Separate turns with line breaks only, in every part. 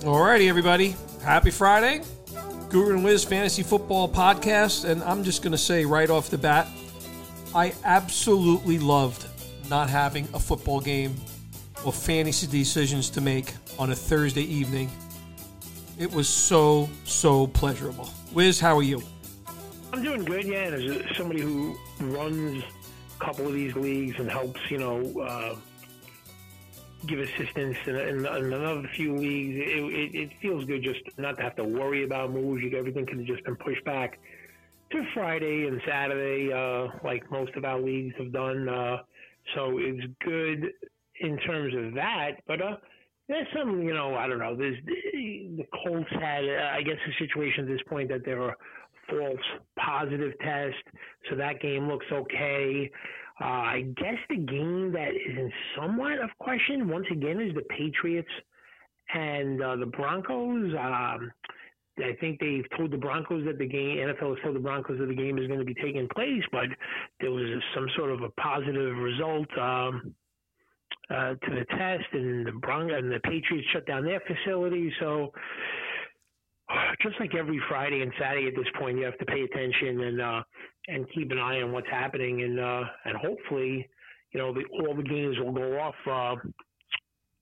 Alrighty, everybody. Happy Friday. Guru and Wiz Fantasy Football Podcast. And I'm just going to say right off the bat, I absolutely loved not having a football game or fantasy decisions to make on a Thursday evening. It was so, so pleasurable. Wiz, how are you?
I'm doing good, yeah. And as somebody who runs a couple of these leagues and helps, you know, uh, give assistance in, in, another few leagues, it, it, it, feels good just not to have to worry about moves. Everything could have just been pushed back to Friday and Saturday, uh, like most of our leagues have done. Uh, so it's good in terms of that. But uh, there's some, you know, I don't know. There's the Colts had, I guess, a situation at this point that there are false positive test, so that game looks okay. Uh, I guess the game that is in somewhat of question once again is the Patriots and uh, the Broncos. Um, I think they've told the Broncos that the game NFL has told the Broncos that the game is going to be taking place, but there was some sort of a positive result um, uh, to the test, and the Bron- and the Patriots shut down their facility. So just like every Friday and Saturday at this point, you have to pay attention and uh, and keep an eye on what's happening, and uh, and hopefully, you know, the, all the games will go off uh,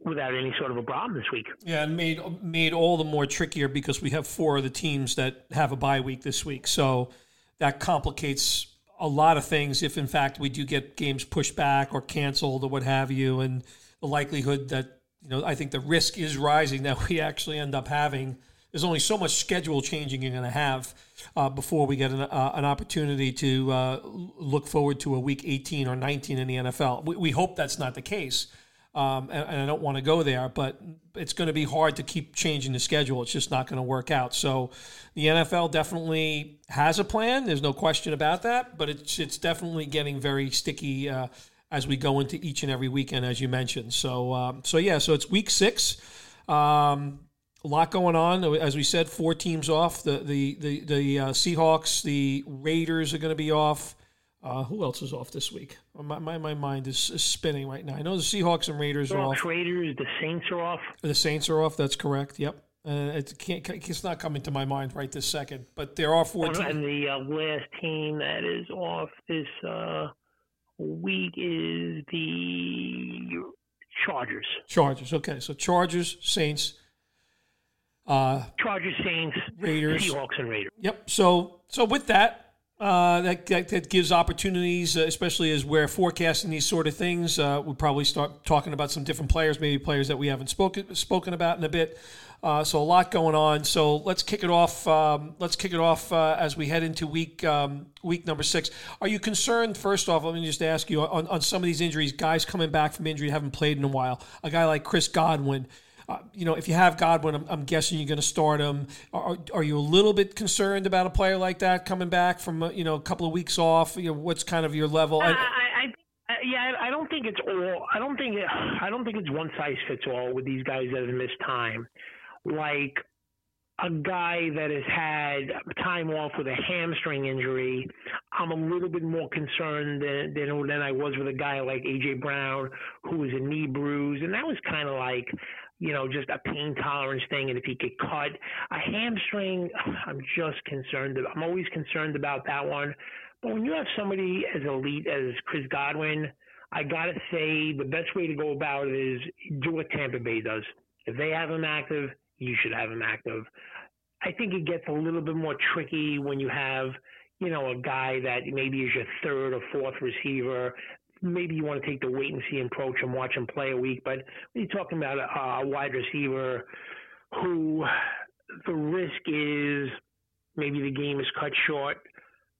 without any sort of a problem this week.
Yeah, and made made all the more trickier because we have four of the teams that have a bye week this week, so that complicates a lot of things. If in fact we do get games pushed back or canceled or what have you, and the likelihood that you know, I think the risk is rising that we actually end up having there's only so much schedule changing you're going to have uh, before we get an, uh, an opportunity to uh, look forward to a week 18 or 19 in the NFL. We, we hope that's not the case. Um, and, and, I don't want to go there, but it's going to be hard to keep changing the schedule. It's just not going to work out. So the NFL definitely has a plan. There's no question about that, but it's it's definitely getting very sticky uh, as we go into each and every weekend, as you mentioned. So um, so yeah, so it's week six. Um, a lot going on. As we said, four teams off. The the the, the uh, Seahawks, the Raiders are going to be off. Uh, who else is off this week? My, my, my mind is, is, spinning right now. I know the Seahawks and Raiders are off.
Raiders, the Saints are off.
The Saints are off. That's correct. Yep. Uh, it can't, it's not coming to my mind right this second, but there are four.
And the uh, last team that is off this uh, week is the Chargers.
Chargers. Okay, so Chargers, Saints,
uh, Chargers, Saints,
Raiders,
Seahawks, and Raiders.
Yep. So so with that, uh, that, that, that gives opportunities, uh, especially as we're forecasting these sort of things. Uh, we'll probably start talking about some different players, maybe players that we haven't spoken spoken about in a bit. Uh, so a lot going on. So let's kick it off. Um, let's kick it off uh, as we head into week um, week number six. Are you concerned? First off, let me just ask you on, on some of these injuries, guys coming back from injury haven't played in a while. A guy like Chris Godwin uh, you know, if you have Godwin, I'm, I'm guessing you're going to start him. Are, are, you a little bit concerned about a player like that coming back from uh, you know a couple of weeks off? You know, what's kind of your level?
I, I, I, yeah, I don't think it's all. I don't think it, I don't think it's one size fits all with these guys that have missed time. Like a guy that has had time off with a hamstring injury, I'm a little bit more concerned than, than, than I was with a guy like AJ Brown who was a knee bruise, and that was kind of like you know, just a pain tolerance thing. And if he could cut a hamstring, I'm just concerned. I'm always concerned about that one. But when you have somebody as elite as Chris Godwin, I got to say the best way to go about it is do what Tampa Bay does. If they have him active, you should have him active. I think it gets a little bit more tricky when you have, you know, a guy that maybe is your third or fourth receiver maybe you want to take the wait and see approach and watch him play a week. But when you're talking about a, a wide receiver who the risk is maybe the game is cut short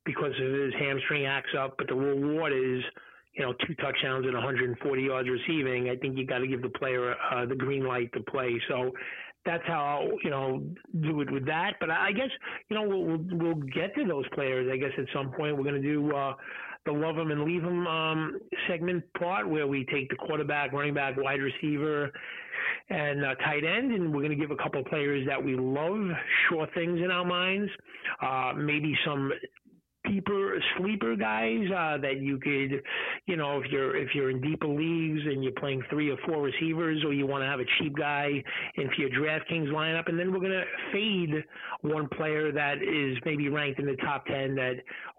because of his hamstring acts up, but the reward is you know two touchdowns and 140 yards receiving. I think you got to give the player uh, the green light to play. So that's how you know do it with that. But I guess you know we'll we'll, get to those players. I guess at some point we're going to do. Uh, the love them and leave them um, segment part where we take the quarterback, running back, wide receiver, and uh, tight end, and we're going to give a couple of players that we love, sure things in our minds, uh, maybe some deeper sleeper guys uh, that you could, you know, if you're if you're in deeper leagues and you're playing three or four receivers, or you want to have a cheap guy into your DraftKings lineup, and then we're gonna fade one player that is maybe ranked in the top ten that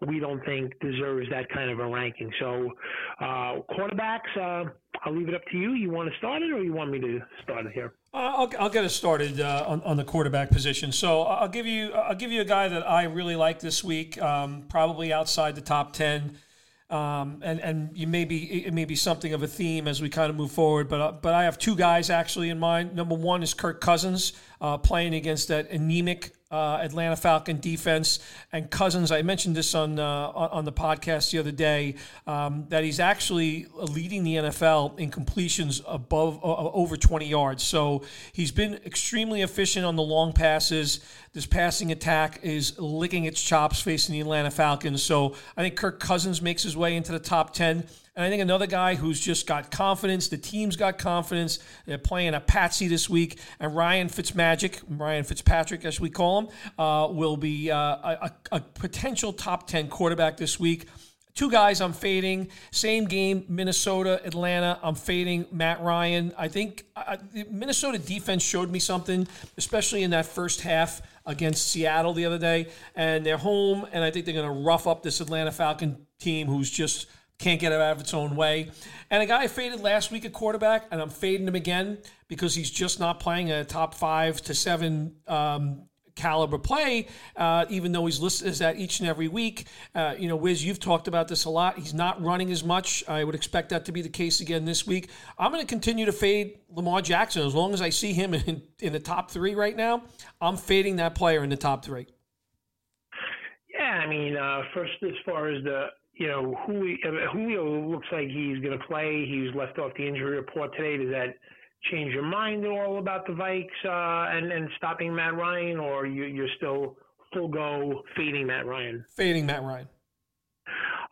we don't think deserves that kind of a ranking. So, uh, quarterbacks, uh, I'll leave it up to you. You want to start it, or you want me to start it here?
I'll, I'll get us started uh, on, on the quarterback position. So I'll give you I'll give you a guy that I really like this week, um, probably outside the top ten, um, and and you may be it may be something of a theme as we kind of move forward. But uh, but I have two guys actually in mind. Number one is Kirk Cousins uh, playing against that anemic uh, Atlanta Falcon defense and Cousins. I mentioned this on uh, on the podcast the other day um, that he's actually leading the NFL in completions above uh, over 20 yards. So he's been extremely efficient on the long passes. This passing attack is licking its chops facing the Atlanta Falcons. So I think Kirk Cousins makes his way into the top 10. And I think another guy who's just got confidence, the team's got confidence. They're playing a patsy this week, and Ryan Fitzmagic, Ryan Fitzpatrick, as we call him, uh, will be uh, a, a potential top 10 quarterback this week. Two guys I'm fading. Same game, Minnesota, Atlanta. I'm fading Matt Ryan. I think uh, Minnesota defense showed me something, especially in that first half against Seattle the other day. And they're home, and I think they're going to rough up this Atlanta Falcon team who's just can't get it out of its own way. And a guy I faded last week at quarterback, and I'm fading him again because he's just not playing a top five to seven um, caliber play, uh, even though he's listed as that each and every week. Uh, you know, Wiz, you've talked about this a lot. He's not running as much. I would expect that to be the case again this week. I'm going to continue to fade Lamar Jackson as long as I see him in, in the top three right now. I'm fading that player in the top three.
Yeah, I mean, uh, first as far as the you know, Julio looks like he's going to play. He was left off the injury report today. Does that change your mind at all about the Vikes uh, and and stopping Matt Ryan, or you, you're still full go fading Matt Ryan?
Fading Matt Ryan.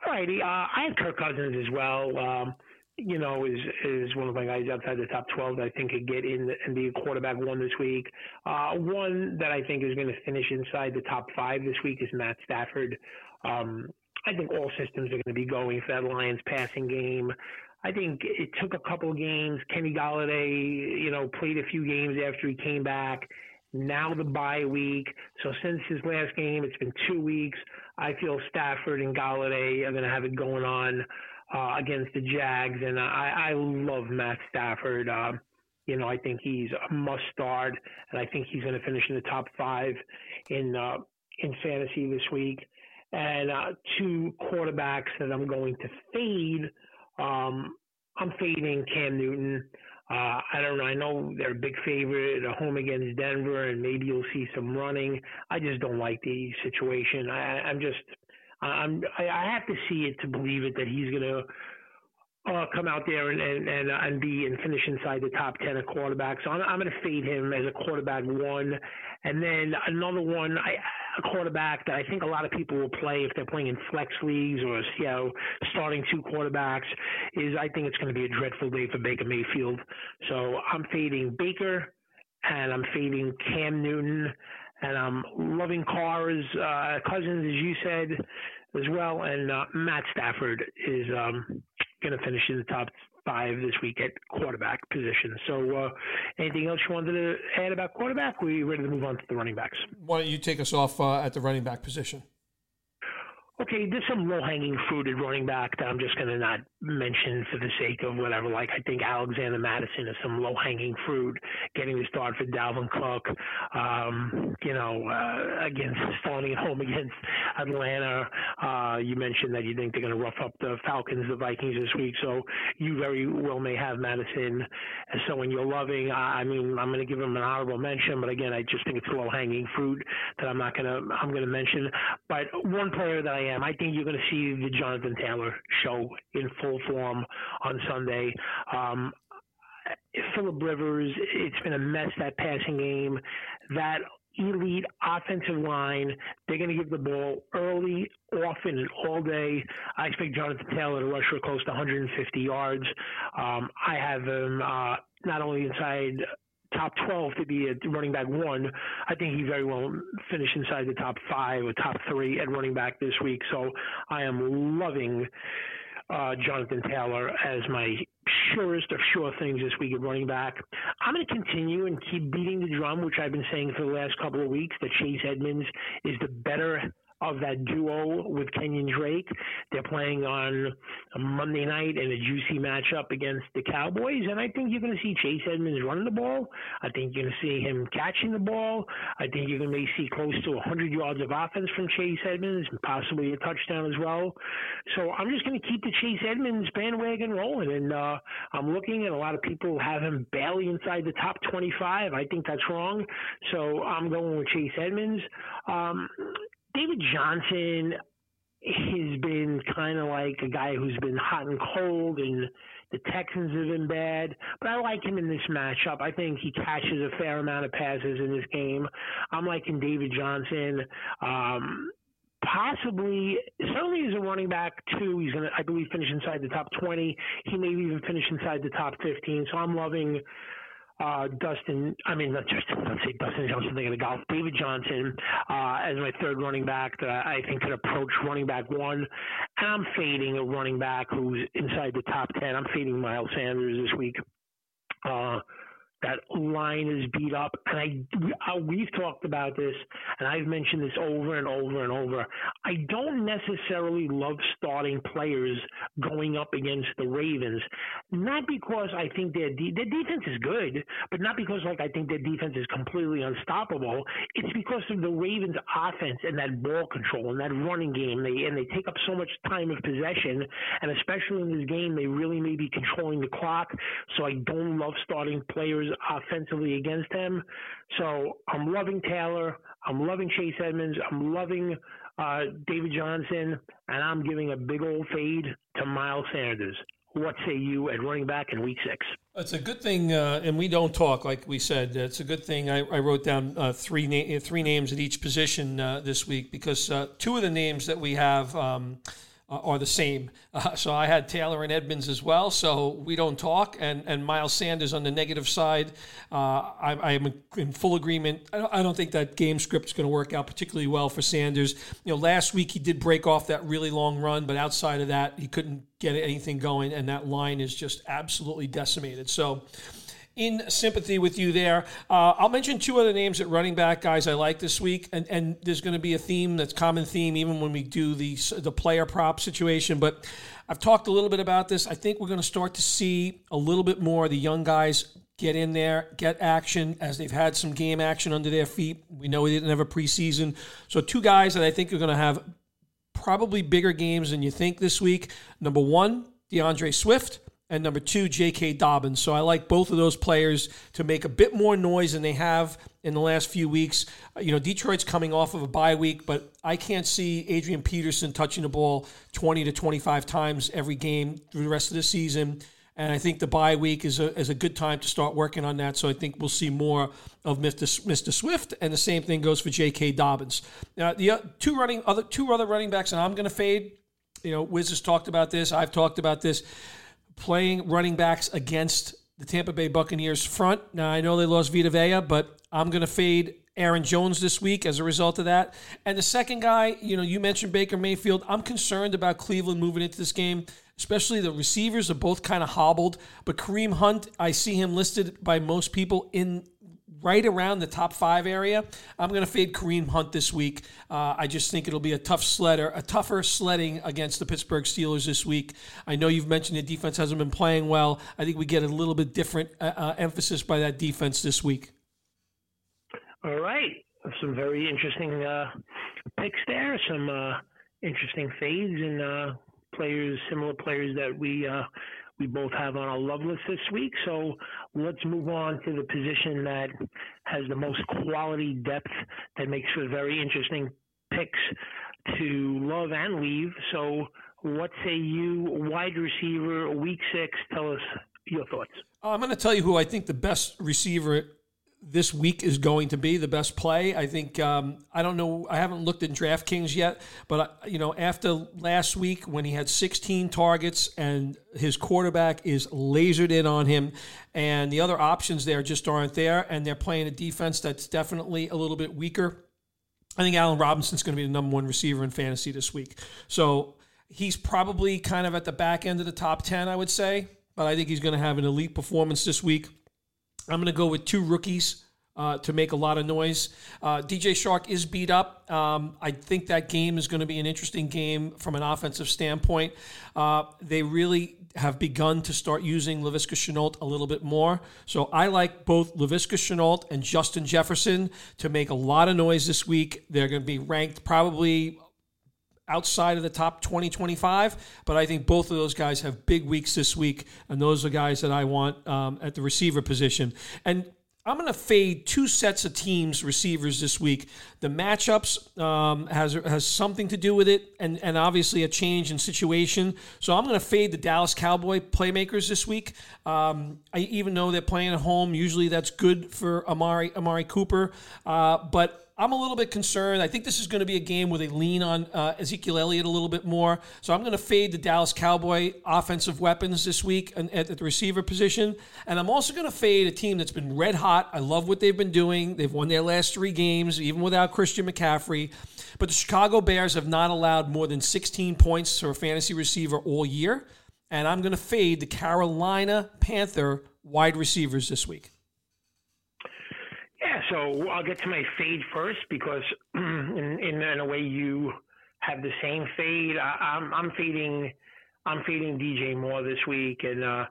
All righty. Uh, I have Kirk Cousins as well. Um, you know, is is one of my guys outside the top 12 that I think could get in and be a quarterback one this week. Uh, one that I think is going to finish inside the top five this week is Matt Stafford. Um, I think all systems are going to be going for that Lions passing game. I think it took a couple of games. Kenny Golladay, you know, played a few games after he came back. Now the bye week. So since his last game, it's been two weeks. I feel Stafford and Golladay are going to have it going on uh, against the Jags, and I, I love Matt Stafford. Uh, you know, I think he's a must start, and I think he's going to finish in the top five in uh, in fantasy this week and uh, two quarterbacks that I'm going to fade. Um, I'm fading Cam Newton. Uh, I don't know. I know they're a big favorite at home against Denver, and maybe you'll see some running. I just don't like the situation. I, I'm just, I'm, I have to see it to believe it that he's going to uh, come out there and and and, uh, and be and finish inside the top ten of quarterbacks. So I'm, I'm going to fade him as a quarterback one, and then another one. I a quarterback that I think a lot of people will play if they're playing in flex leagues or you know starting two quarterbacks is I think it's going to be a dreadful day for Baker Mayfield. So I'm fading Baker and I'm fading Cam Newton and I'm loving Carr's uh, Cousins as you said as well and uh, Matt Stafford is um, going to finish in the top five this week at quarterback position. So, uh, anything else you wanted to add about quarterback? We ready to move on to the running backs?
Why don't you take us off uh, at the running back position?
Okay, there's some low hanging fruit at running back that I'm just going to not mention for the sake of whatever. Like, I think Alexander Mattison is some low hanging fruit, getting the start for Dalvin Cook, um, you know, uh, against starting at home against Atlanta. Uh, you mentioned that you think they're going to rough up the Falcons, the Vikings this week. So you very well may have Mattison as someone you're loving. I mean, I'm going to give him an honorable mention, but again, I just think it's low hanging fruit that I'm not going to, I'm going to mention. But one player that I am. I think you're going to see the Jonathan Taylor show in full form on Sunday. Um, Philip Rivers, it's been a mess that passing game. That elite offensive line, they're going to give the ball early, often, and all day. I expect Jonathan Taylor to rush for close to 150 yards. Um, I have him uh, not only inside top 12 to be a running back one. I think he very well finish inside the top five or top three at running back this week. So I am loving uh, Jonathan Taylor as my surest of sure things this week at running back. I'm going to continue and keep beating the drum, which I've been saying for the last couple of weeks, that Chase Edmonds is the better of that duo with Kenyan Drake. They're playing on Monday night in a juicy matchup against the Cowboys, and I think you're going to see Chase Edmonds running the ball. I think you're going to see him catching the ball. I think you're going to see close to 100 yards of offense from Chase Edmonds, possibly a touchdown as well. So I'm just going to keep the Chase Edmonds bandwagon rolling, and uh, I'm looking at a lot of people have him barely inside the top 25. I think that's wrong. So I'm going with Chase Edmonds. Um, David Johnson has been kind of like a guy who's been hot and cold, and the Texans have been bad. But I like him in this matchup. I think he catches a fair amount of passes in this game. I'm liking David Johnson. Um, possibly, certainly as a running back too. He's going to, I believe, finish inside the top 20. He may even finish inside the top 15. So I'm loving uh, Dustin, I mean, not just, let's say Dustin Johnson thinking of golf, David Johnson uh, as my third running back that I think could approach running back one. And I'm fading a running back who's inside the top 10. I'm fading Miles Sanders this week. Uh, that line is beat up. And I, uh, we've talked about this, and I've mentioned this over and over and over. I don't necessarily love starting players going up against the Ravens, not because I think their de- their defense is good, but not because like I think their defense is completely unstoppable. It's because of the Ravens' offense and that ball control and that running game. They and they take up so much time of possession, and especially in this game, they really may be controlling the clock. So I don't love starting players offensively against him. So I'm loving Taylor. I'm loving Chase Edmonds. I'm loving uh, David Johnson, and I'm giving a big old fade to Miles Sanders. What say you at running back in week six?
It's a good thing, uh, and we don't talk like we said. It's a good thing. I, I wrote down uh, three na- three names at each position uh, this week because uh, two of the names that we have. Um, are the same. Uh, so I had Taylor and Edmonds as well. So we don't talk. And and Miles Sanders on the negative side, uh, I, I, am in full agreement. I don't, I don't think that game script is going to work out particularly well for Sanders. You know, last week he did break off that really long run, but outside of that, he couldn't get anything going, and that line is just absolutely decimated. So in sympathy with you there. Uh, I'll mention two other names at running back guys I like this week, and, and there's going to be a theme that's common theme even when we do the the player prop situation. But I've talked a little bit about this. I think we're going to start to see a little bit more of the young guys get in there, get action as they've had some game action under their feet. We know we didn't have a preseason, so two guys that I think are going to have probably bigger games than you think this week. Number one, D'Andre Swift and number two, J.K. Dobbins. So I like both of those players to make a bit more noise than they have in the last few weeks. Uh, you know, Detroit's coming off of a bye week, but I can't see Adrian Peterson touching the ball 20 to 25 times every game through the rest of the season. And I think the bye week is a, is a good time to start working on that. So I think we'll see more of Mr. Mr. Swift, and the same thing goes for J.K. Dobbins. Now, the uh, two running other two other running backs, and I'm going to fade. You know, Wiz has talked about this. I've talked about this playing running backs against the Tampa Bay Buccaneers front. Now, I know they lost Vita Vea, but I'm going to fade Aaron Jones this week as a result of that. And the second guy, you know, you mentioned Baker Mayfield. I'm concerned about Cleveland moving into this game, especially the receivers are both kind of hobbled. But Kareem Hunt, I see him listed by most people in right around the top five area. I'm going to fade Kareem Hunt this week. Uh, I just think it'll be a tough sledder, a tougher sledding against the Pittsburgh Steelers this week. I know you've mentioned the defense hasn't been playing well. I think we get a little bit different uh, uh, emphasis by that defense this week.
All right, some very interesting uh, picks there. Some uh, interesting fades and uh, players, similar players that we we both have on our love list this week. So let's move on to the position that has the most quality depth that makes for very interesting picks to love and leave. So what say you, wide receiver, week six? Tell us your thoughts.
Uh, I'm going to tell you who I think the best receiver this week is going to be the best play. I think um, I don't know. I haven't looked at DraftKings yet, but you know, after last week when he had 16 targets and his quarterback is lasered in on him, and the other options there just aren't there, and they're playing a defense that's definitely a little bit weaker. I think Allen Robinson's going to be the number one receiver in fantasy this week. So he's probably kind of at the back end of the top 10, I would say, but I think he's going to have an elite performance this week. I'm going to go with two rookies uh, to make a lot of noise. Uh, DJ Chark is beat up. Um, I think that game is going to be an interesting game from an offensive standpoint. Uh, they really have begun to start using Laviska Shenault a little bit more. So I like both Laviska Shenault and Justin Jefferson to make a lot of noise this week. They're going to be ranked probably outside of the top 20, 25. But I think both of those guys have big weeks this week, and those are guys that I want um, at the receiver position. And I'm going to fade two sets of teams receivers this week. The matchups um, has has something to do with it, and and obviously a change in situation. So I'm going to fade the Dallas Cowboy playmakers this week. Um, I even know they're playing at home, usually that's good for Amari Amari Cooper, uh, but I'm a little bit concerned. I think this is going to be a game where they lean on uh, Ezekiel Elliott a little bit more. So I'm going to fade the Dallas Cowboy offensive weapons this week at, the receiver position. And I'm also going to fade a team that's been red hot. I love what they've been doing. They've won their last three games, even without Christian McCaffrey. But the Chicago Bears have not allowed more than 16 points to a fantasy receiver all year. And I'm going to fade the Carolina Panther wide receivers this week.
Yeah, so I'll get to my fade first because in, in, in a way you have the same fade. I, am I'm, I'm fading I'm fading DJ Moore this week, and uh,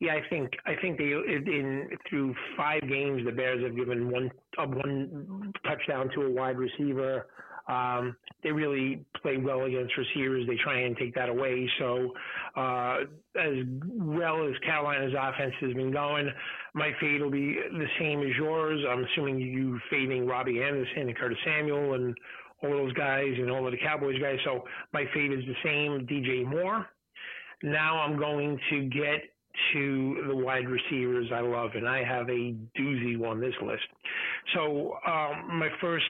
yeah, I think I think they in through five games the Bears have given one uh, one touchdown to a wide receiver. Um, they really play well against receivers. They try and take that away. So, uh, as well as Carolina's offense has been going, my fade will be the same as yours. I'm assuming you fading Robbie Anderson and Curtis Samuel and all those guys and all of the Cowboys guys. So my fade is the same. DJ Moore. Now I'm going to get to the wide receivers I love, and I have a doozy on this list. So um, my first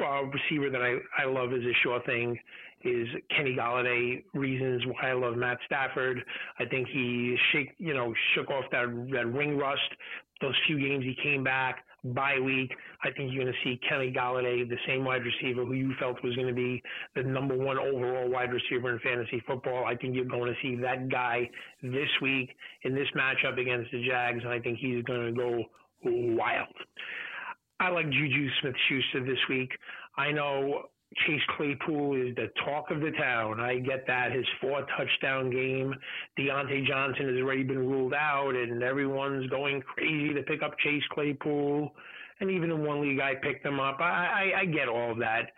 uh, receiver that I, I love is a sure thing is Kenny Golladay. Reasons why I love Matt Stafford. I think he shake you know shook off that that ring rust. Those few games he came back bye week. I think you're going to see Kenny Golladay, the same wide receiver who you felt was going to be the number one overall wide receiver in fantasy football. I think you're going to see that guy this week in this matchup against the Jags, and I think he's going to go wild. I like Juju Smith Schuster this week. I know Chase Claypool is the talk of the town. I get that. His four touchdown game. Diontae Johnson has already been ruled out, and everyone's going crazy to pick up Chase Claypool. And even in one league, I picked him up. I, I, I get all of that.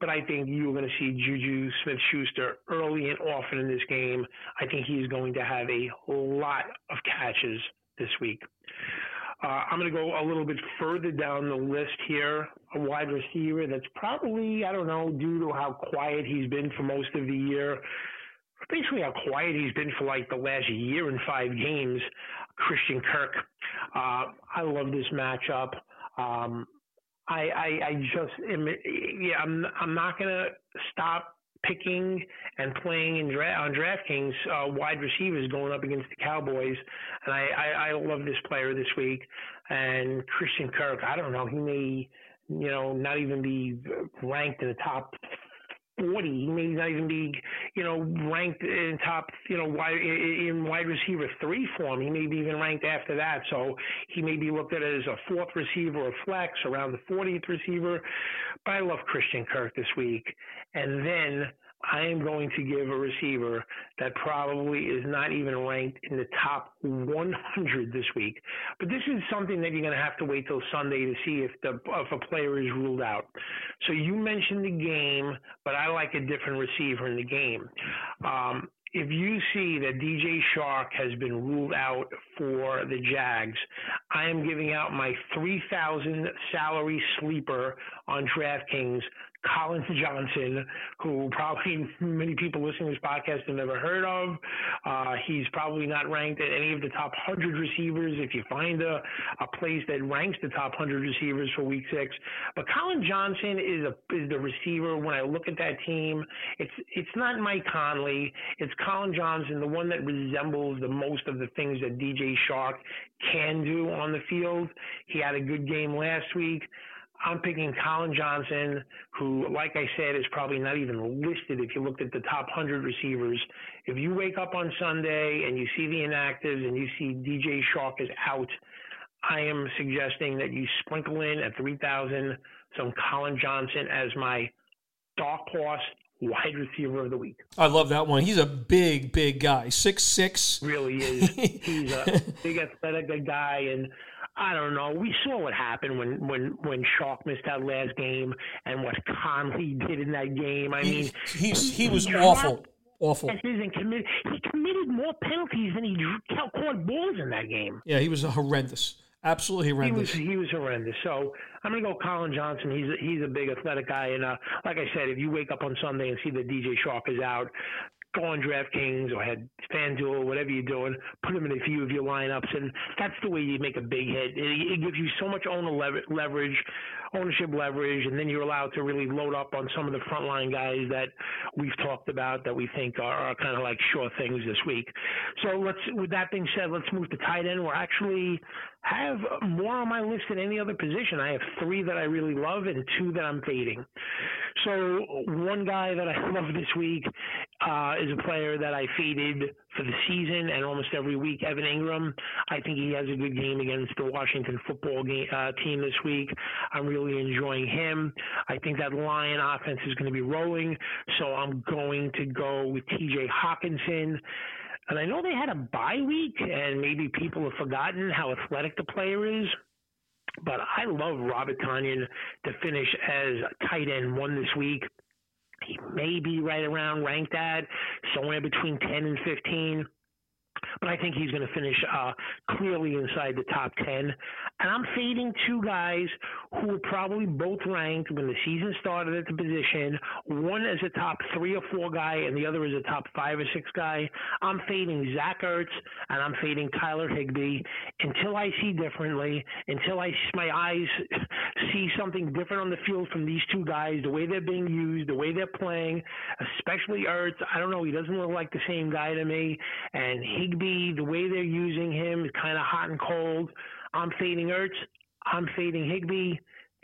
But I think you're going to see Juju Smith Schuster early and often in this game. I think he's going to have a lot of catches this week. Uh, I'm going to go a little bit further down the list here. A wide receiver that's probably, I don't know, due to how quiet he's been for most of the year, basically how quiet he's been for like the last year and five games. Christian Kirk. Uh, I love this matchup. Um, I, I, I just, am, yeah, I'm, I'm not going to stop picking and playing in dra- on DraftKings uh, wide receivers going up against the Cowboys, and I, I, I love this player this week. And Christian Kirk, I don't know, he may, you know, not even be ranked in the top 40. He may not even be, you know, ranked in top, you know, wide in wide receiver three form. He may be even ranked after that. So he may be looked at as a fourth receiver or flex around the 40th receiver. But I love Christian Kirk this week. And then I am going to give a receiver that probably is not even ranked in the top 100 this week. But this is something that you're going to have to wait till Sunday to see if the if a player is ruled out. So you mentioned the game, but I like a different receiver in the game. Um, if you see that DJ Chark has been ruled out for the Jags, I am giving out my 3000 salary sleeper on DraftKings Collins Johnson, who probably many people listening to this podcast have never heard of. Uh, he's probably not ranked at any of the top 100 receivers if you find a, a place that ranks the top 100 receivers for week six. But Collin Johnson is, a, is the receiver. When I look at that team, it's, it's not Mike Conley. It's Collin Johnson, the one that resembles the most of the things that DJ Chark can do on the field. He had a good game last week. I'm picking Collin Johnson, who, like I said, is probably not even listed if you looked at the top 100 receivers. If you wake up on Sunday and you see the inactives and you see DJ Chark is out, I am suggesting that you sprinkle in at 3,000 some Collin Johnson as my dark horse wide receiver of the week.
I love that one. He's a big, big guy. Six six.
Really is. He's a big athletic guy and I don't know. We saw what happened when when when Chark missed that last game and what Conley did in that game. I mean,
he he was awful. Awful.
And committed, he committed more penalties than he caught balls in that game.
Yeah, he was horrendous. Absolutely horrendous.
He was he was horrendous. So I'm gonna go Collin Johnson. He's a, he's a big athletic guy, and uh, like I said, if you wake up on Sunday and see that DJ Chark is out, go on DraftKings or had FanDuel, whatever you're doing, put them in a few of your lineups, and that's the way you make a big hit. It, it gives you so much owner leverage, ownership leverage, and then you're allowed to really load up on some of the frontline guys that we've talked about that we think are, are kind of like sure things this week. So let's, with that being said, let's move to tight end. We're actually have more on my list than any other position. I have three that I really love and two that I'm fading. So one guy that I love this week uh, is a player that I faded for the season and almost every week. Evan Engram, I think he has a good game against the Washington football game, uh, team this week. I'm really enjoying him. I think that Lion offense is going to be rolling, so I'm going to go with T.J. Hockenson. And I know they had a bye week, and maybe people have forgotten how athletic the player is. But I love Robert Tonyan to finish as tight end one this week. He may be right around ranked at somewhere between 10 and 15 but I think he's going to finish uh, clearly inside the top 10. And I'm fading two guys who were probably both ranked when the season started at the position. One is a top three or four guy, and the other is a top five or six guy. I'm fading Zach Ertz, and I'm fading Tyler Higbee until I see differently, until I my eyes see something different on the field from these two guys, the way they're being used, the way they're playing, especially Ertz. I don't know. He doesn't look like the same guy to me, and Higbee the way they're using him is kind of hot and cold. I'm fading Ertz. I'm fading Higbee.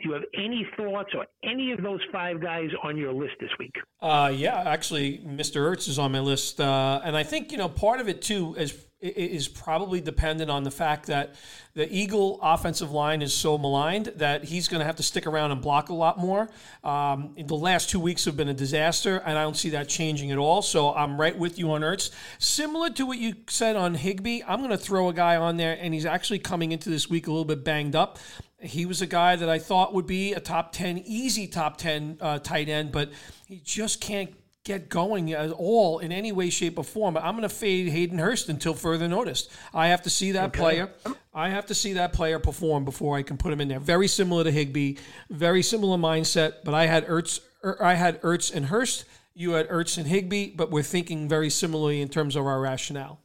Do you have any thoughts or any of those five guys on your list this week?
Uh, yeah, actually, Mr. Ertz is on my list, uh, and I think you know part of it too is is probably dependent on the fact that the Eagle offensive line is so maligned that he's going to have to stick around and block a lot more. Um, the last two weeks have been a disaster, and I don't see that changing at all. So I'm right with you on Ertz. Similar to what you said on Higbee, I'm going to throw a guy on there, and he's actually coming into this week a little bit banged up. He was a guy that I thought would be a top 10, easy top 10 uh, tight end, but he just can't get going at all in any way, shape, or form. I'm going to fade Hayden Hurst until further notice. I have to see that okay. player. I have to see that player perform before I can put him in there. Very similar to Higbee, very similar mindset. But I had Ertz, er, I had Ertz and Hurst. You had Ertz and Higbee, but we're thinking very similarly in terms of our rationale.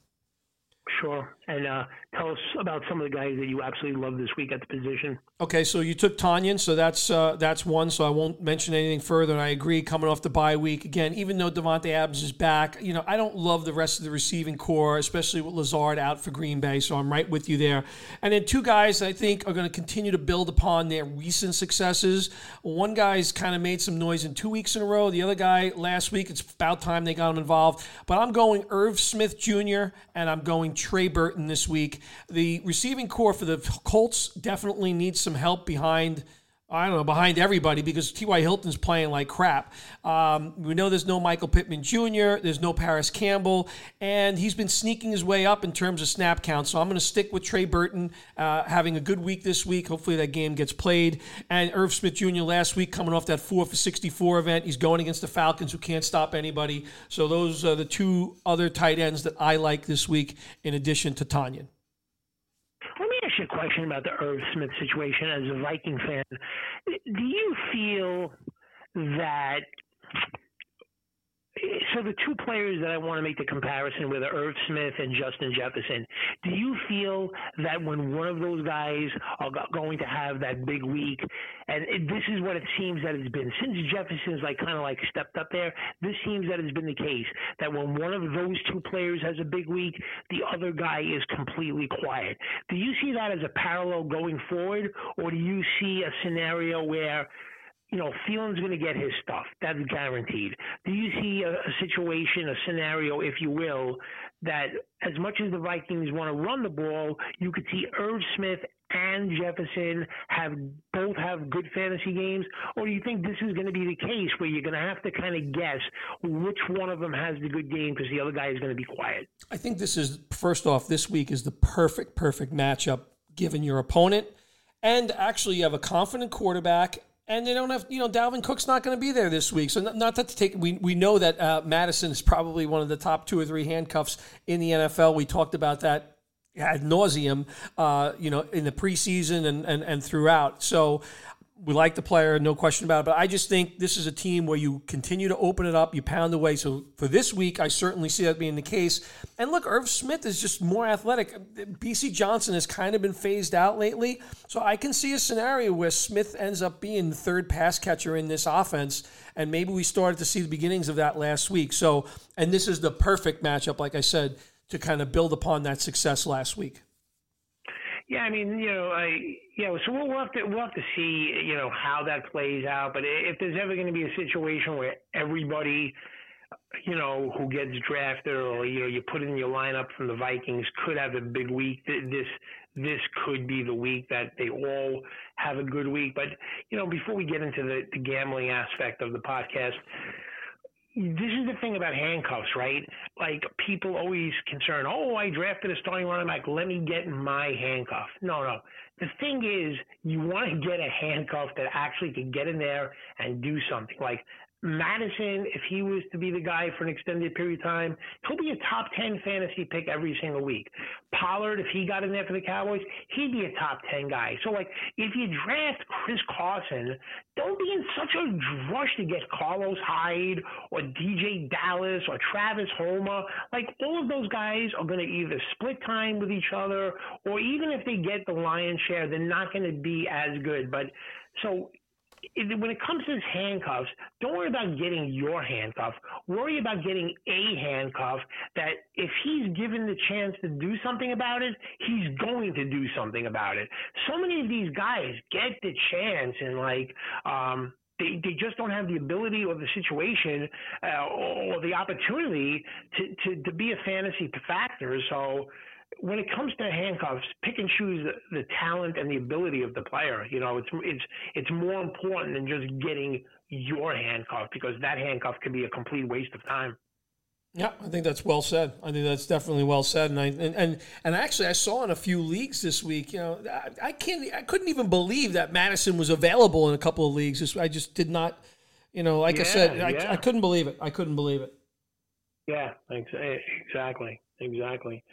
Sure. And uh, tell us about some of the guys that you absolutely love this week at the position.
Okay, so you took Tonyan, so that's uh, that's one. So I won't mention anything further. And I agree, coming off the bye week again, even though Davante Adams is back, you know I don't love the rest of the receiving corps, especially with Lazard out for Green Bay. So I'm right with you there. And then two guys I think are going to continue to build upon their recent successes. One guy's kind of made some noise in two weeks in a row. The other guy last week. It's about time they got him involved. But I'm going Irv Smith Jr. and I'm going Trey Burton this week. The receiving corps for the Colts definitely needs some help behind. I don't know, behind everybody because T.Y. Hilton's playing like crap. Um, we know there's no Michael Pittman Jr., there's no Parris Campbell, and he's been sneaking his way up in terms of snap count. So I'm going to stick with Trey Burton uh, having a good week this week. Hopefully that game gets played. And Irv Smith Jr. last week coming off that 4 for 64 event. He's going against the Falcons who can't stop anybody. So those are the two other tight ends that I like this week in addition to
A question about the Irv Smith situation as a Viking fan. Do you feel that so the two players that I want to make the comparison with are Irv Smith and Justin Jefferson. Do you feel that when one of those guys are going to have that big week, and it, this is what it seems that it's been since Jefferson's like kind of like stepped up there, this seems that it's been the case that when one of those two players has a big week, the other guy is completely quiet. Do you see that as a parallel going forward, or do you see a scenario where you know, Thielen's going to get his stuff. That's guaranteed. Do you see a, a, situation, a scenario, if you will, that as much as the Vikings want to run the ball, you could see Irv Smith and Jefferson have both have good fantasy games, or do you think this is going to be the case where you're going to have to kind of guess which one of them has the good game because the other guy is going to be quiet?
I think this is first off, this week is the perfect, perfect matchup given your opponent. And actually, you have a confident quarterback and they don't have you know Dalvin Cook's not going to be there this week. So not, not to take we we know that uh, Mattison is probably one of the top two or three handcuffs in the NFL. We talked about that ad nauseum, uh, you know, in the preseason and, and and throughout. So we like the player, no question about it. But I just think this is a team where you continue to open it up, you pound away. So for this week, I certainly see that being the case. And look, Irv Smith is just more athletic. BC Johnson has kind of been phased out lately. So I can see a scenario where Smith ends up being the third pass catcher in this offense. And maybe we started to see the beginnings of that last week. So, and this is the perfect matchup, like I said, to kind of build upon that success last week.
Yeah, I mean, you know, I yeah, so we'll, have to we'll have to see, you know, how that plays out. But if there's ever going to be a situation where everybody, you know, who gets drafted or you know you put in your lineup from the Vikings could have a big week, this this could be the week that they all have a good week. But you know, before we get into the, the gambling aspect of the podcast, this is the thing about handcuffs, right? Like people always concern, oh, I drafted a starting running back. Let me get my handcuff. No, no. The thing is, you want to get a handcuff that actually can get in there and do something. Like Mattison, if he was to be the guy for an extended period of time, he'll be a top 10 fantasy pick every single week. Pollard, if he got in there for the Cowboys, he'd be a top 10 guy. So, like, if you draft Chris Carson, don't be in such a rush to get Carlos Hyde or DeeJay Dallas or Travis Homer. Like, all of those guys are going to either split time with each other or even if they get the lion's share, they're not going to be as good. But so when it comes to handcuffs, don't worry about getting your handcuff. Worry about getting a handcuff that if he's given the chance to do something about it, he's going to do something about it. So many of these guys get the chance and like, um, they, they just don't have the ability or the situation uh, or the opportunity to, to, to be a fantasy factor. So, when it comes to handcuffs, pick and choose the, the, talent and the ability of the player. You know, it's it's it's more important than just getting your handcuff because that handcuff can be a complete waste of time.
Yeah, I think that's well said. I think that's definitely well said. And I and and, and actually, I saw in a few leagues this week. You know, I, I can't, I couldn't even believe that Mattison was available in a couple of leagues. I just did not. You know, like yeah, I said, yeah. I, I couldn't believe it. I couldn't believe it.
Yeah, exactly, exactly.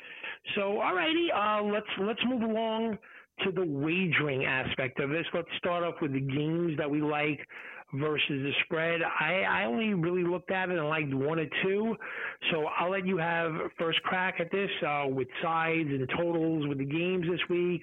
So, alrighty, uh, let's let's move along to the wagering aspect of this. Let's start off with the games that we like versus the spread. I, I only really looked at it and liked one or two. So I'll let you have first crack at this uh, with sides and totals with the games this week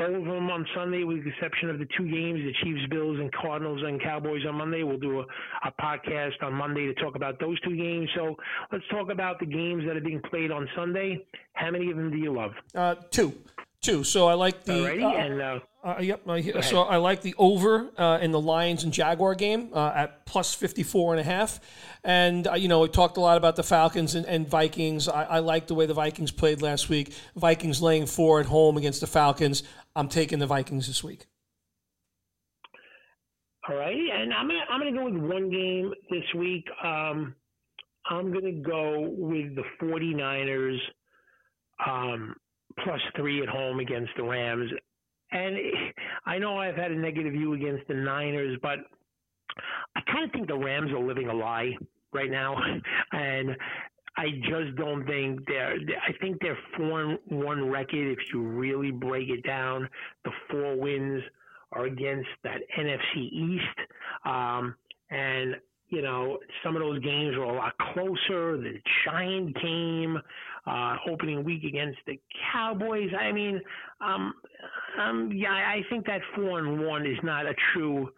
all of them on Sunday, with the exception of the two games, the Chiefs, Bills, and Cardinals and Cowboys on Monday. We'll do a, a podcast on Monday to talk about those two games. So let's talk about the games that are being played on Sunday. How many of them do you love?
Uh, two. Two. So I like the.
Alrighty, uh, and, uh,
uh, yep. Uh, so I like the over uh, in the Lions and Jaguar game uh, at plus 54 and a half. And, uh, you know, we talked a lot about the Falcons and, and Vikings. I, I like the way the Vikings played last week. Vikings laying four at home against the Falcons. I'm taking the Vikings this week.
All right. And I'm going to I'm gonna go with one game this week. Um, I'm going to go with the 49ers um, plus three at home against the Rams. And I know I've had a negative view against the Niners, but I kind of think the Rams are living a lie right now, and I just don't think they're. I think they're four one record. If you really break it down, the four wins are against that NFC East. Um, and you know, some of those games were a lot closer. The Giant game, uh, opening week against the Cowboys. I mean, um, um, yeah, I think that four and one is not a true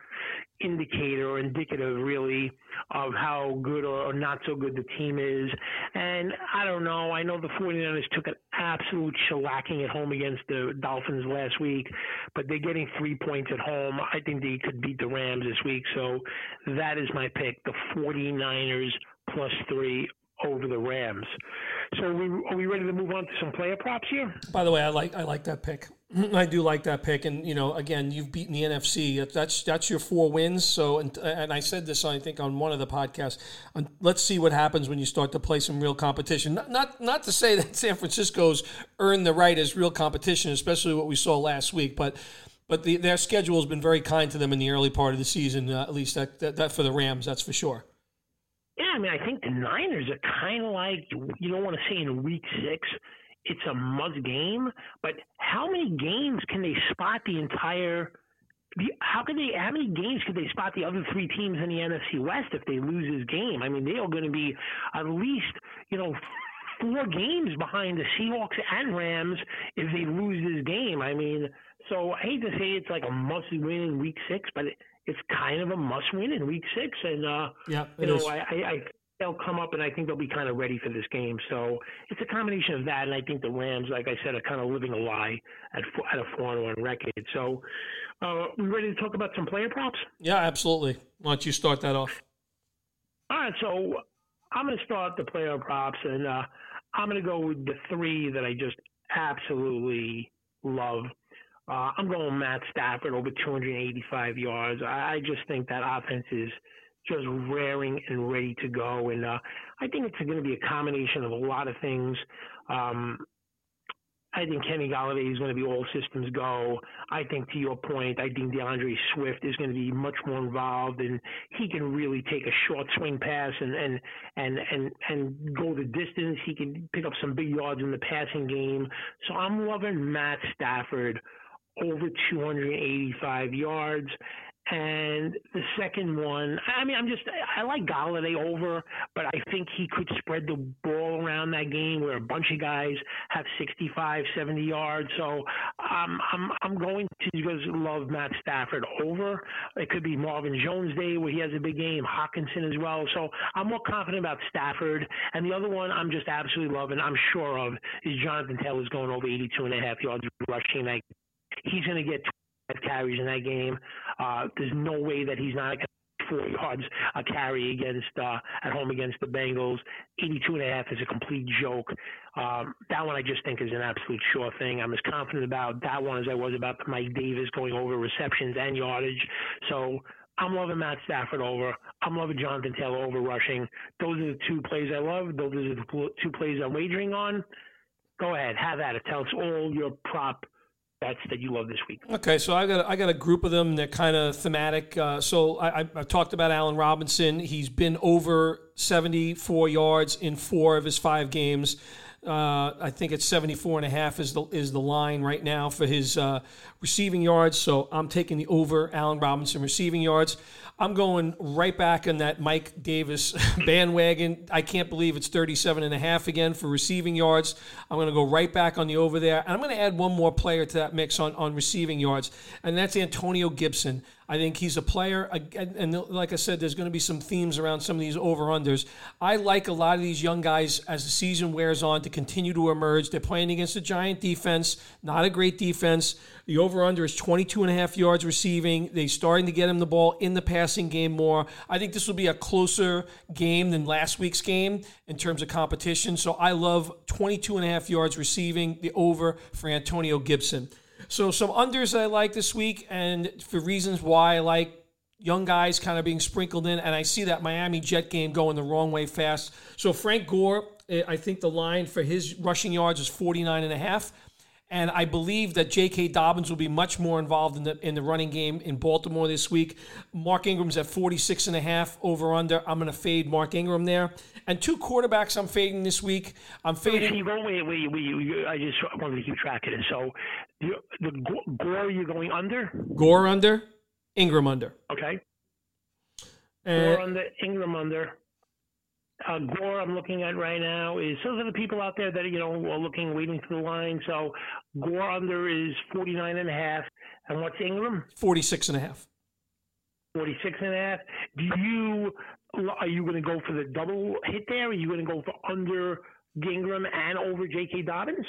indicator or indicative really of how good or not so good the team is. And I don't know. I know the 49ers took an absolute shellacking at home against the Dolphins last week, but they're getting three points at home. I think they could beat the Rams this week. So that is my pick the 49ers plus three over the Rams. So are we, are we ready to move on to some player props here?
By the way, I like I like that pick. I do like that pick, and you know, again, you've beaten the NFC. That's that's your four wins. So, and, and I said this, I think, on one of the podcasts. Let's see what happens when you start to play some real competition. Not not, not to say that San Francisco's earned the right as real competition, especially what we saw last week, but but the, their schedule has been very kind to them in the early part of the season. Uh, at least that, that that for the Rams, that's for sure.
Yeah, I mean, I think the Niners are kind of like you don't want to say in Week Six it's a must game, but how many games can they spot the entire? The, how can they? How many games could they spot the other three teams in the NFC West if they lose this game? I mean, they are going to be at least you know four games behind the Seahawks and Rams if they lose this game. I mean, so I hate to say it's like a must win in Week Six, but it, it's kind of a must win in Week Six, and uh,
yeah,
you know, I, I, I they'll come up, and I think they'll be kind of ready for this game. So it's a combination of that, and I think the Rams, like I said, are kind of living a lie at at a four and one record. So, uh, we ready to talk about some player props?
Yeah, absolutely. Why don't you start that off?
All right, so I'm going to start the player props, and uh, I'm going to go with the three that I just absolutely love. Uh, I'm going Matt Stafford over 285 yards. I, just think that offense is just raring and ready to go. And uh, I think it's going to be a combination of a lot of things. Um, I think Kenny Golladay is going to be all systems go. I think, to your point, I think D'Andre Swift is going to be much more involved, and he can really take a short swing pass and and and and and go the distance. He can pick up some big yards in the passing game. So I'm loving Matt Stafford over 285 yards. And the second one, I mean, I'm just, I like Golladay over, but I think he could spread the ball around that game where a bunch of guys have 65, 70 yards. So um, I'm, I'm going to just love Matt Stafford over. It could be Marvin Jones Day where he has a big game, Hockenson as well. So I'm more confident about Stafford. And the other one I'm just absolutely loving, I'm sure of, is Jonathan Taylor's going over 82 and a half yards rushing that he's going to get carries in that game. Uh, there's no way that he's not going to four yards a carry against uh, at home against the Bengals. 82 and a half is a complete joke. Um, that one I just think is an absolute sure thing. I'm as confident about that one as I was about Mike Davis going over receptions and yardage. So I'm loving Matt Stafford over. I'm loving Jonathan Taylor over rushing. Those are the two plays I love. Those are the two plays I'm wagering on. Go ahead, have at it. Tell us all your prop bets that you love this week.
Okay, so I got I got a group of them that kind of thematic. Uh, so I, I, talked about Allen Robinson. He's been over 74 yards in four of his five games. Uh, I think it's 74 and a half is the is the line right now for his uh, receiving yards. So I'm taking the over Allen Robinson receiving yards. I'm going right back on that Mike Davis bandwagon. I can't believe it's 37 and a half again for receiving yards. I'm going to go right back on the over there. And I'm going to add one more player to that mix on, on receiving yards, and that's Antonio Gibson. I think he's a player, and like I said, there's going to be some themes around some of these over unders. I like a lot of these young guys as the season wears on to continue to emerge. They're playing against a giant defense, not a great defense. The over under is 22 and a half yards receiving. They're starting to get him the ball in the passing game more. I think this will be a closer game than last week's game in terms of competition. So I love 22 and a half yards receiving, the over for Antonio Gibson. So some unders I like this week, and for reasons why I like young guys kind of being sprinkled in, and I see that Miami Jet game going the wrong way fast. So Frank Gore, eh, I think the line for his rushing yards is 49 and a half. And I believe that J.K. Dobbins will be much more involved in the in the running game in Baltimore this week. Mark Ingram's at 46 and a half over under. I'm going to fade Mark Ingram there. And two quarterbacks I'm fading this week. I'm fading.
You go wait, wait, wait, I just wanted to keep track of it. So the, the Gore you're going under?
Gore under, Ingram under.
Okay. Gore under, Ingram under. Uh, Gore, I'm looking at right now is those are the people out there that you know are looking, waiting for the line. So Gore under is 49 and a half, and what's Ingram?
46 and a half.
46 and a half. Do you are you going to go for the double hit there? Are you going to go for under Ingram and over J.K. Dobbins?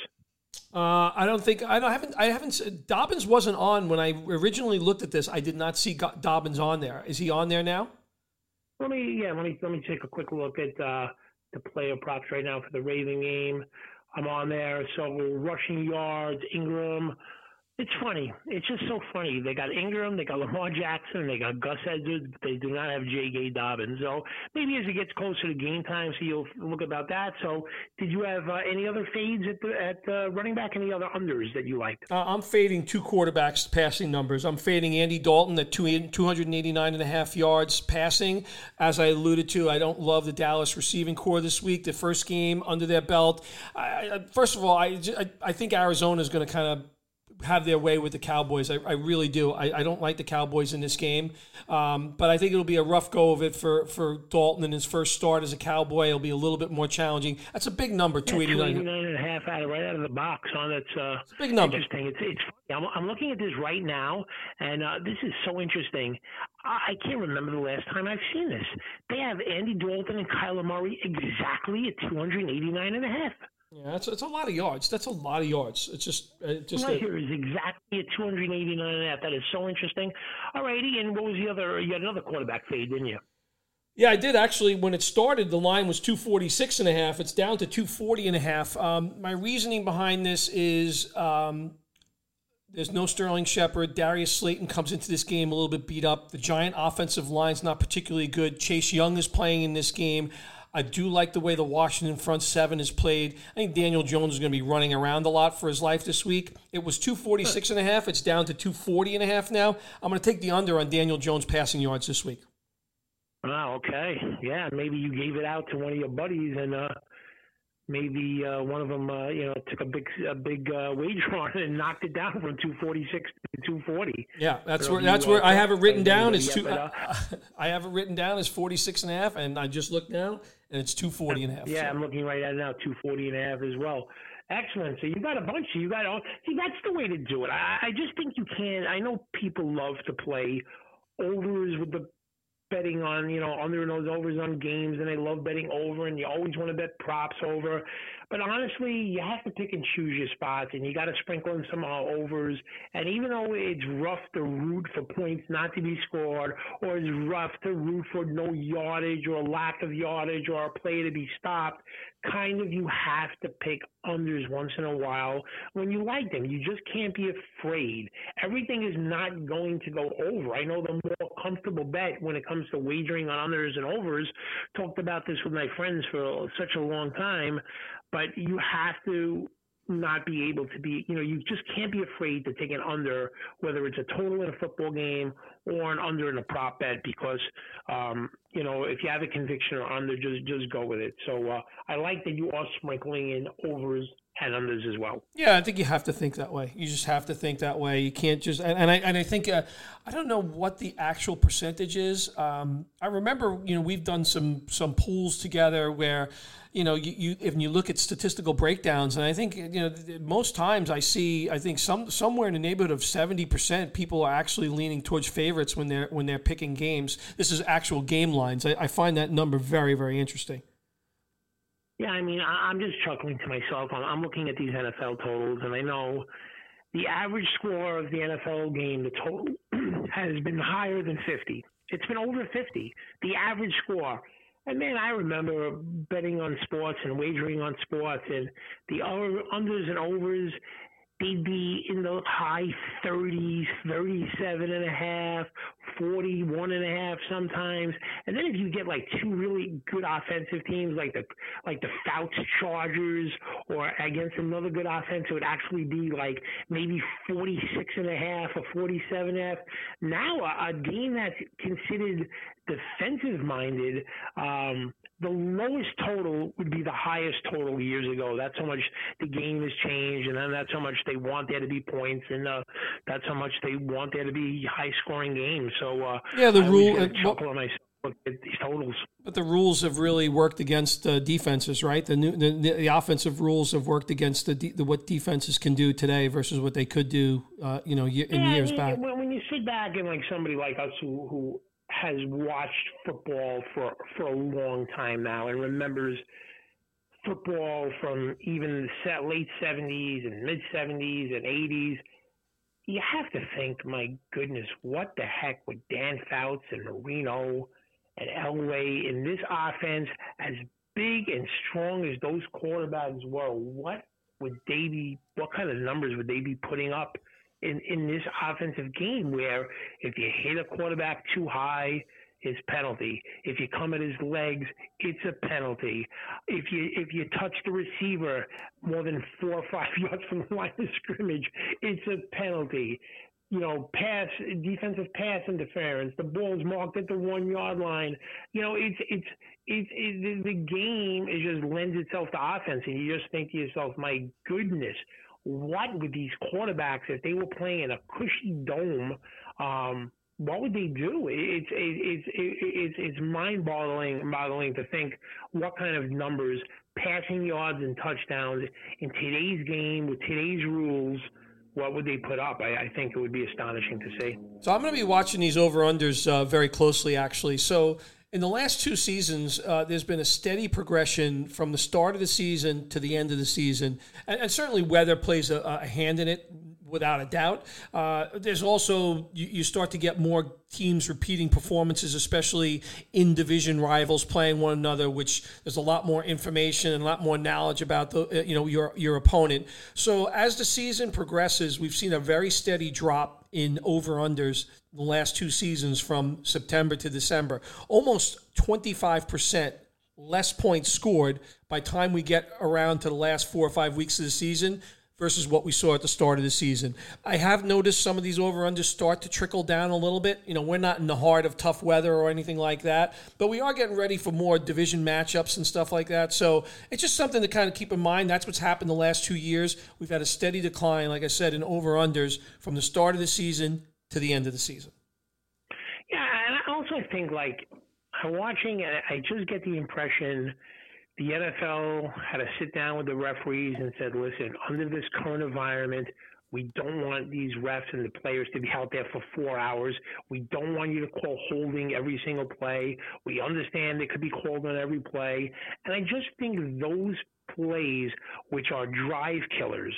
Uh, I don't think I don't haven't I haven't Dobbins wasn't on when I originally looked at this. I did not see Dobbins on there. Is he on there now?
Let me yeah let me let me take a quick look at uh, the player props right now for the Raven game. I'm on there. So rushing yards, Ingram, it's funny. It's just so funny. They got Ingram, they got Lamar Jackson, they got Gus Edwards, but they do not have J.K. Dobbins. So maybe as it gets closer to game time, so you'll look about that. So did you have uh, any other fades at the at uh, running back? Any other unders that you liked?
Uh, I'm fading two quarterbacks passing numbers. I'm fading Andy Dalton at two, 289 and a half yards passing. As I alluded to, I don't love the Dallas receiving corps this week. The first game under their belt. I, I, first of all, I, I, I think Arizona is going to kind of have their way with the Cowboys. I, I really do. I, I, don't like the Cowboys in this game, um, but I think it'll be a rough go of it for, for Dalton in his first start as a Cowboy. It'll be a little bit more challenging. That's a big number,
yeah, 289. 289 and a half out of right out of the box. On that's uh,
big number.
interesting. It's, it's I'm, I'm looking at this right now, and uh, this is so interesting. I, I can't remember the last time I've seen this. They have Andy Dalton and Kyler Murray exactly at 289 and a half.
Yeah, that's it's a lot of yards. That's a lot of yards. It's just uh, just
right a, here is exactly at 289 and a half. That is so interesting. All righty, and what was the other? You had another quarterback fade, didn't you?
Yeah, I did actually. When it started, the line was 246 and a half. It's down to 240 and a half. Um, my reasoning behind this is um, there's no Sterling Shepard. Darius Slayton comes into this game a little bit beat up. The Giant offensive line's not particularly good. Chase Young is playing in this game. I do like the way the Washington front seven is played. I think Daniel Jones is going to be running around a lot for his life this week. It was 246 and a half. It's down to 240 and a half now. I'm going to take the under on Daniel Jones passing yards this week.
Oh, okay. Yeah, maybe you gave it out to one of your buddies and uh, maybe uh, one of them, uh, you know, took a big a big uh, wager on it and knocked it down from 246 to 240.
Yeah, that's so where that's where I have it written down. It's two. I have it written down as 46 and a half, and I just looked now and it's 240 and a half.
Yeah, so. I'm looking right at it now, 240 and a half as well. Excellent. So you got a bunch. You got all. See, that's the way to do it. I, I just think you can. I know people love to play overs with the betting on, you know, under and those overs on games, and they love betting over, and you always want to bet props over. But honestly, you have to pick and choose your spots, and you got to sprinkle in some uh, overs. And even though it's rough to root for points not to be scored, or it's rough to root for no yardage or lack of yardage or a play to be stopped, kind of you have to pick unders once in a while when you like them. You just can't be afraid. Everything is not going to go over. I know the more comfortable bet when it comes to wagering on unders and overs. Talked about this with my friends for such a long time but you have to not be able to be, you know, you just can't be afraid to take an under, whether it's a total in a football game or an under in a prop bet, because, um, you know, if you have a conviction or under, just just go with it. So uh, I like that you are sprinkling in overs and unders as well.
Yeah, I think you have to think that way. You just have to think that way. You can't just and, and I and I think uh, I don't know what the actual percentage is. Um, I remember, you know, we've done some some pools together where you know, you, you if you look at statistical breakdowns, and I think you know most times I see I think some somewhere in the neighborhood of seventy percent people are actually leaning towards favorites when they're when they're picking games. This is actual game lines. I, I find that number very very interesting.
Yeah, I mean, I'm just chuckling to myself. I'm looking at these NFL totals, and I know the average score of the NFL game, the total, has been higher than 50. It's been over 50. The average score. And man, I remember betting on sports and wagering on sports and the unders and overs they'd be in the high 30s, 37 and a half, 41 and a half sometimes. And then if you get like two really good offensive teams like the like the Fouts Chargers or against another good offense, it would actually be like maybe 46 and a half or 47 and a half. Now a, a game that's considered defensive minded um, the lowest total would be the highest total years ago. That's how much the game has changed, and then that's how much they want there to be points, and uh, that's how much they want there to be high scoring games. So uh,
yeah, the
I
rule.
chuckle myself. look at these totals.
But the rules have really worked against uh, defenses, right? The new the, the, offensive rules have worked against the, the, what defenses can do today versus what they could do, uh, you know, in
yeah,
years
I mean,
back.
When you sit back and like somebody like us who who has watched football for for a long time now and remembers football from even the late 70s and mid 70s and 80s you have to think, my goodness, what the heck would Dan Fouts and Marino and Elway in this offense, as big and strong as those quarterbacks were, what would they be? What kind of numbers would they be putting up in in this offensive game? Where if you hit a quarterback too high, is penalty. If you come at his legs, it's a penalty. If you if you touch the receiver more than four or five yards from the line of scrimmage, it's a penalty. You know, pass defensive pass interference. The ball's marked at the one yard line. You know, it's it's it's it, the game is just lends itself to offense, and you just think to yourself, my goodness, what would these quarterbacks if they were playing in a cushy dome? Um, what would they do? It's it's it's it's mind-boggling boggling to think what kind of numbers, passing yards and touchdowns in today's game with today's rules. What would they put up? I, I think it would be astonishing to see.
So I'm going to be watching these over/unders uh, very closely, actually. So in the last two seasons, uh, there's been a steady progression from the start of the season to the end of the season, and, and certainly weather plays a, a, hand in it without a doubt. Uh, there's also you, you, start to get more teams repeating performances, especially in division rivals playing one another, which there's a lot more information and a lot more knowledge about the uh, you know your your opponent. So as the season progresses, we've seen a very steady drop in over unders the last two seasons from September to December, almost 25 percent less points scored by time we get around to the last four or five weeks of the season versus what we saw at the start of the season. I have noticed some of these over unders start to trickle down a little bit. You know, we're not in the heart of tough weather or anything like that, but we are getting ready for more division matchups and stuff like that. So it's just something to kind of keep in mind. That's what's happened the last two years. We've had a steady decline, like I said, in over unders from the start of the season to the end of the season.
Yeah, and I also think like I'm watching, and I just get the impression the NFL had to sit down with the referees and said, listen, under this current environment, we don't want these refs and the players to be out there for four hours. We don't want you to call holding every single play. We understand it could be called on every play. And I just think those plays, which are drive killers,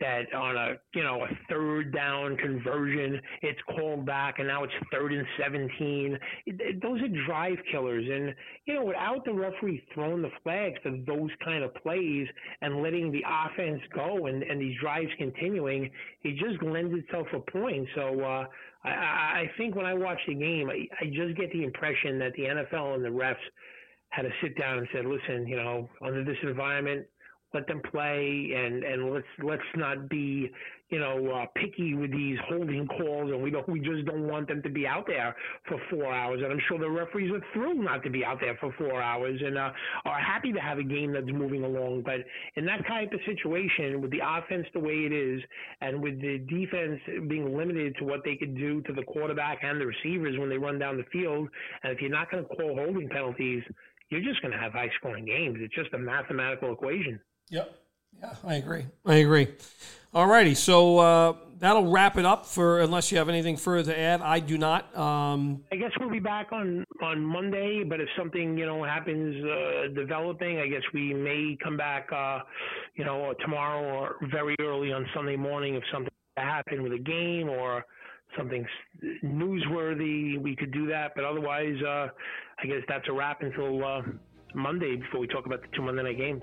that on a you know a third down conversion it's called back and now it's third and 17 it, those are drive killers. And you know without the referee throwing the flags for those kind of plays and letting the offense go and, and these drives continuing it just lends itself a point. So uh I, I think when I watch the game I, I just get the impression that the NFL and the refs had to sit down and said, listen, you know, under this environment, let them play and and let's let's not be you know uh, picky with these holding calls and we don't we just don't want them to be out there for four hours. And I'm sure the referees are thrilled not to be out there for four hours and uh, are happy to have a game that's moving along. But in that type of situation with the offense the way it is and with the defense being limited to what they could do to the quarterback and the receivers when they run down the field and if you're not going to call holding penalties you're just going to have high scoring games. It's just a mathematical equation
Yep. Yeah, I agree. I agree. All righty. So uh, that'll wrap it up for unless you have anything further to add. I do not. Um,
I guess we'll be back on, on Monday, but if something, you know, happens uh, developing, I guess we may come back, uh, you know, tomorrow or very early on Sunday morning if something happened with a game or something newsworthy, we could do that. But otherwise, uh, I guess that's a wrap until uh, Monday before we talk about the two Monday night games.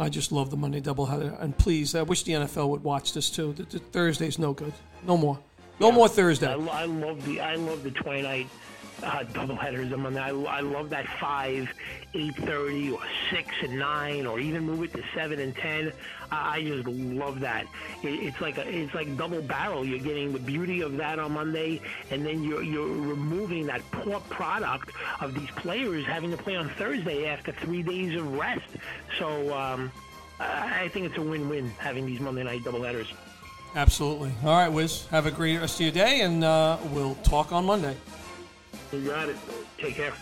I just love the Monday doubleheader. And please, I wish the NFL would watch this too. The, the Thursday's no good. No more. No yeah. more Thursday. I,
I, love the I love the 29 uh, double headers. I Monday. I, I love that five, eight thirty, or six and nine, or even move it to seven and ten. I, I just love that. It, it's like a, it's like double barrel. You're getting the beauty of that on Monday, and then you're you're removing that poor product of these players having to play on Thursday after three days of rest. So um, I think it's a win-win having these Monday night double headers.
Absolutely. All right, Wiz. Have a great rest of your day, and uh, we'll talk on Monday.
You got it. Take care.